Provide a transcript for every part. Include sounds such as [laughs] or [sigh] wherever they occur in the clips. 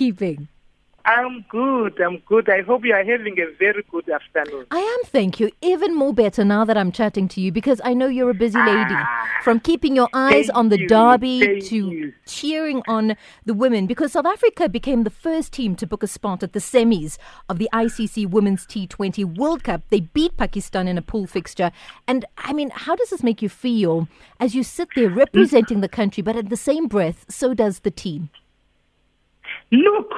keeping? I'm good. I'm good. I hope you are having a very good afternoon. I am, thank you. Even more better now that I'm chatting to you because I know you're a busy lady. Ah, From keeping your eyes on the you, derby to you. cheering on the women because South Africa became the first team to book a spot at the semis of the ICC Women's T20 World Cup. They beat Pakistan in a pool fixture. And I mean, how does this make you feel as you sit there representing the country, but at the same breath, so does the team? Look,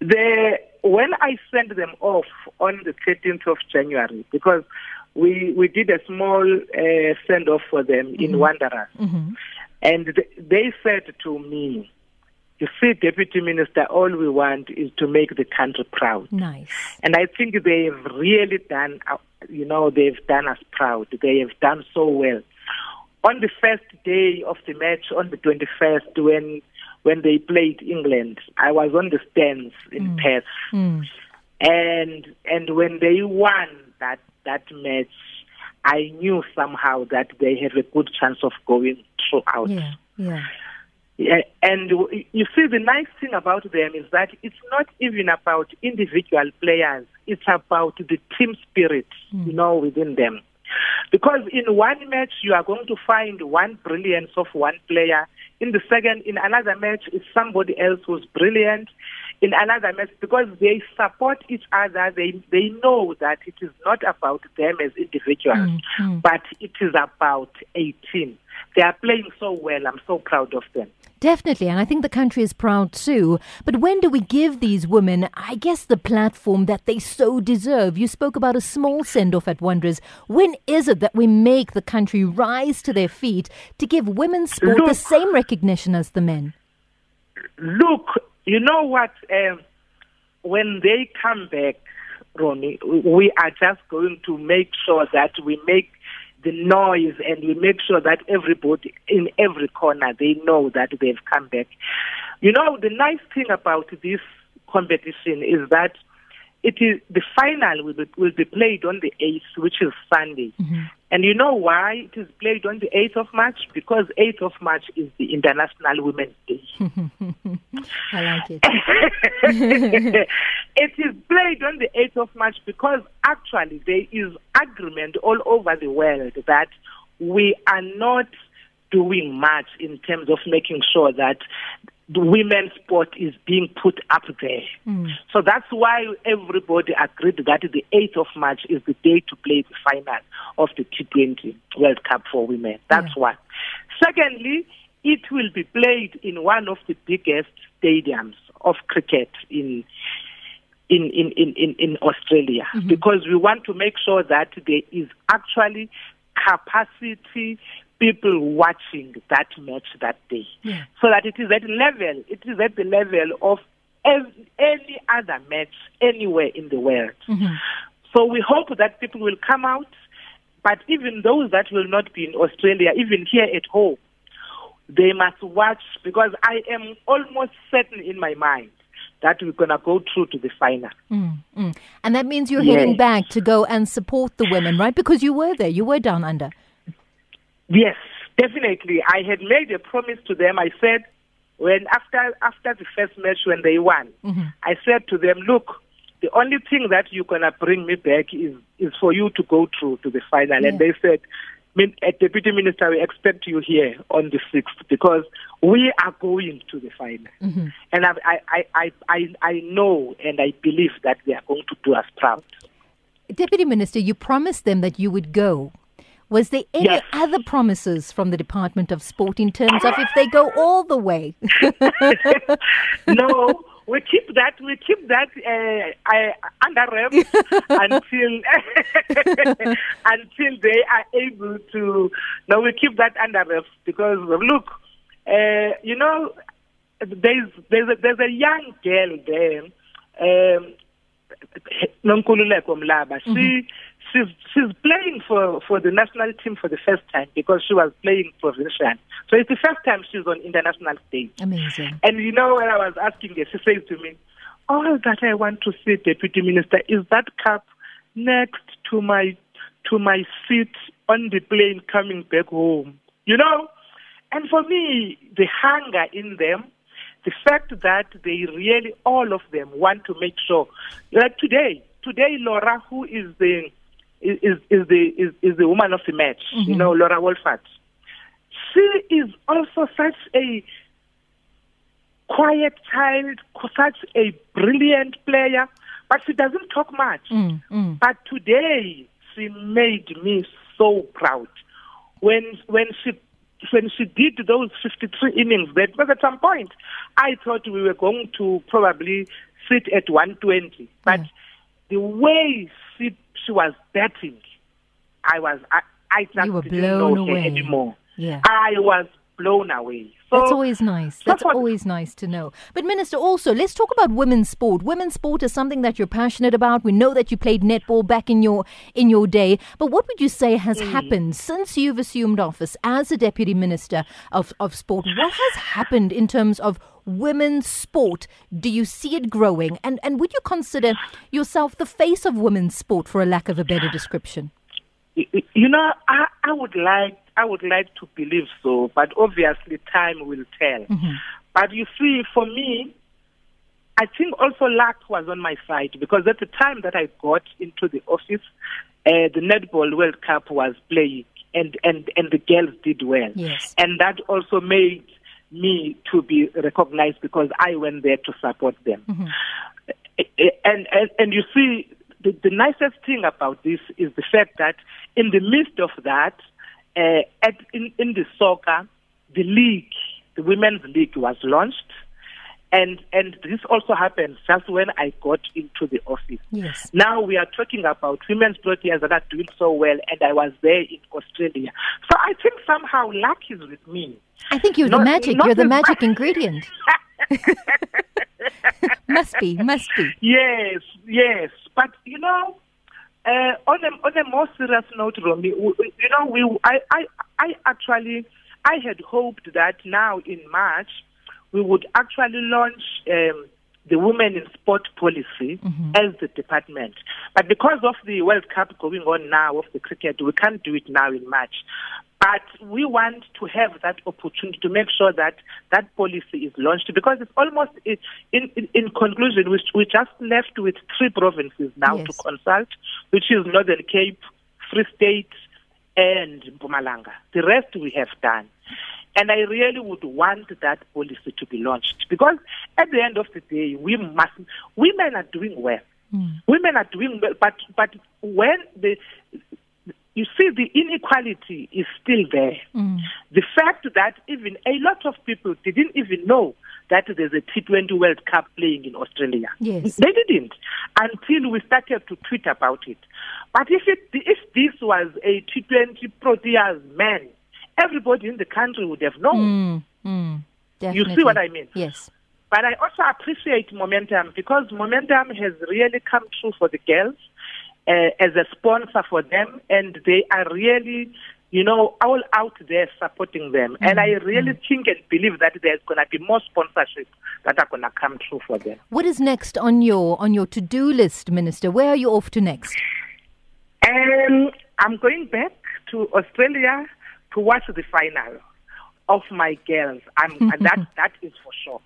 the when I sent them off on the 13th of January, because we we did a small uh, send off for them in Wanderers, and th- they said to me, "You see, Deputy Minister, all we want is to make the country proud." Nice. And I think they've really done, uh, you know, they've done us proud. They have done so well. On the first day of the match, on the 21st, when when they played England, I was on the stands in Perth, Mm. and and when they won that that match, I knew somehow that they have a good chance of going throughout. Yeah, yeah. Yeah, and w- you see, the nice thing about them is that it's not even about individual players; it's about the team spirit, you know, within them. Because in one match you are going to find one brilliance of one player. In the second, in another match, it's somebody else who's brilliant. In another match, because they support each other, they they know that it is not about them as individuals, mm, mm. but it is about a team. They are playing so well. I'm so proud of them. Definitely, and I think the country is proud too. But when do we give these women, I guess, the platform that they so deserve? You spoke about a small send off at Wanderers. When is it that we make the country rise to their feet to give women's sport the same recognition as the men? Look, you know what? Um, when they come back, Ronnie, we are just going to make sure that we make the noise and we make sure that everybody in every corner they know that they've come back. You know, the nice thing about this competition is that it is the final will be, will be played on the 8th, which is Sunday. Mm-hmm. And you know why it is played on the 8th of March? Because 8th of March is the International Women's Day. [laughs] I like it. [laughs] [laughs] it is played on the 8th of March because actually there is agreement all over the world that we are not doing much in terms of making sure that the women's sport is being put up there. Hmm. So that's why everybody agreed that the 8th of March is the day to play the final of the T20 World Cup for women. That's Yeah. one. Secondly, it will be played in one of the biggest stadiums of cricket in in in in in, Australia. Mm-hmm. Because we want to make sure that there is actually capacity people watching that match that day. Yeah. so that it is at level it is at the level of any other match anywhere in the world. Mm-hmm. So we hope that people will come out but even those that will not be in Australia even here at home they must watch because I am almost certain in my mind that we're going to go through to the final. Mm, mm. And that means you're Yes. heading back to go and support the women, right? Because you were there, you were down under. Yes, definitely. I had made a promise to them. I said, when after after the first match when they won, I said to them, look, the only thing that you're gonna bring me back is is for you to go through to the final. And they said, "Min- uh, Uh, Deputy Minister, we expect you here on the sixth because we are going to the final. Mm-hmm. And I, I, I, I, I, I know and I believe that they are going to do us proud. Deputy Minister, you promised them that you would go. Was there any Yes. other promises from the Department of Sport in terms of if they go all the way? [laughs] [laughs] no, we keep that we keep that uh, uh, under wraps [laughs] until [laughs] until they are able to. No, we keep that under wraps because look, uh, you know, there's there's a, there's a young girl there. Um, Nonkululeko Mlaba. She she's she's playing for for the national team for the first time because she was playing provincial. So it's the first time she's on international stage. Amazing. And you know, when I was asking her, she says to me, "All that I want to see, Deputy Minister, is that cup next to my to my seat on the plane coming back home." You know, and for me, the hunger in them, the fact that they really, all of them, want to make sure. Like today, today, Laura, who is the is is the is, is the woman of the match, mm-hmm. you know, Laura Wolvaardt. She is also such a quiet child, such a brilliant player, but she doesn't talk much. Mm, mm. But today, she made me so proud when when she when she did those 53 innings that because at some point I thought we were going to probably sit at 120 but. The way she she was betting, I was I, I just didn't know away. her anymore yeah. I was blown away so that's always nice. That's, that's always nice to know. But, Minister, also, let's talk about women's sport. Women's sport is something that you're passionate about. We know that you played netball back in your in your day. But what would you say has mm. happened since you've assumed office as a deputy minister of, of sport? What has happened in terms of women's sport? Do you see it growing? And and would you consider yourself the face of women's sport, for a lack of a better description? You know, I, I would like I would like to believe so, but obviously time will tell. Mm-hmm. But you see, for me, I think also luck was on my side because at the time that I got into the office, uh, the Netball World Cup was playing and, and, and the girls did well. Yes. And that also made me to be recognized because I went there to support them. Mm-hmm. And, and, and you see, the, the nicest thing about this is the fact that in the midst of that, uh, at in, in the soccer, the league, the women's league was launched. And and this also happened just when I got into the office. Yes. Now we are talking about women's players that are doing so well, and I was there in Australia. So I think somehow luck is with me. I think you're not, the magic. You're the magic ingredient. [laughs] must be, must be. Yes, yes. But you know, uh, on a on a more serious note, Romy, you know, we I, I I actually I had hoped that now in March we would actually launch um, the Women in Sport policy mm-hmm. as the department. But because of the World Cup going on now of the cricket, we can't do it now in March. But we want to have that opportunity to make sure that that policy is launched because it's almost in, in, in conclusion, we, we just left with three provinces now yes. to consult, which is Northern Cape, Free State, and Mpumalanga. The rest we have done. And I really would want that policy to be launched because at the end of the day, we must, women are doing well. Mm. Women are doing well, but, but when the, you see, the inequality is still there. Mm. The fact that even a lot of people didn't even know that there's a T20 World Cup playing in Australia. Yes. They didn't until we started to tweet about it. But if it, if this was a T20 Proteas man, everybody in the country would have known. Mm. Mm. You see what I mean? Yes. But I also appreciate momentum because momentum has really come true for the girls uh, as a sponsor for them, and they are really, you know, all out there supporting them. Mm-hmm. And I really mm-hmm. think and believe that there's going to be more sponsorship that are going to come true for them. What is next on your on your to do list, Minister? Where are you off to next? Um, I'm going back to Australia to watch the final of my girls. I'm, [laughs] that that is for sure.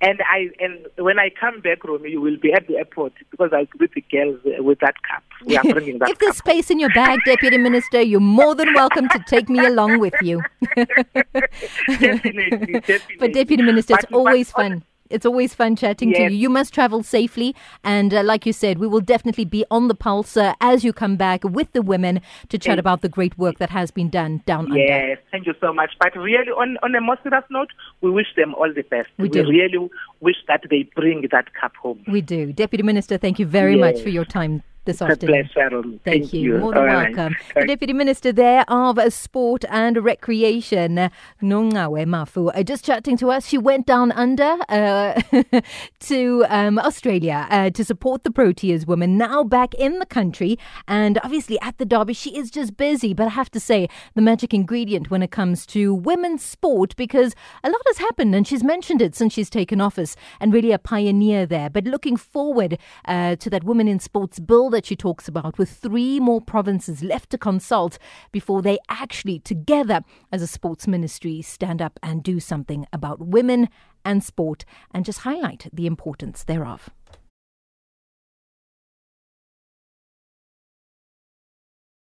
And I and when I come back, Romy, you will be at the airport because I'll greet the girls with that cup. We are [laughs] bringing that. if there's space in your bag, Deputy Minister, you're more than welcome to take me along with you. [laughs] definitely, definitely. But Deputy Minister, it's always fun. It's always fun chatting yes. to you. You must travel safely. And uh, like you said, we will definitely be on the pulse uh, as you come back with the women to chat about the great work that has been done down yes, under. Yes, thank you so much. But really, on, on a more serious note, we wish them all the best. We, we do. really wish that they bring that cup home. We do. Deputy Minister, thank you very yes. much for your time this afternoon. Pleasure. Thank, Thank you. you. More than All welcome. Right. The Deputy Minister there of Sport and Recreation, Nocawe Mafu, uh, just chatting to us. She went down under uh, [laughs] to um, Australia uh, to support the Proteas women, now back in the country. And obviously at the Derby, she is just busy. But I have to say, the magic ingredient when it comes to women's sport, because a lot has happened, and she's mentioned it since she's taken office, and really a pioneer there. But looking forward uh, to that Women in Sports build that she talks about, with three more provinces left to consult before they actually, together as a sports ministry, stand up and do something about women and sport and just highlight the importance thereof.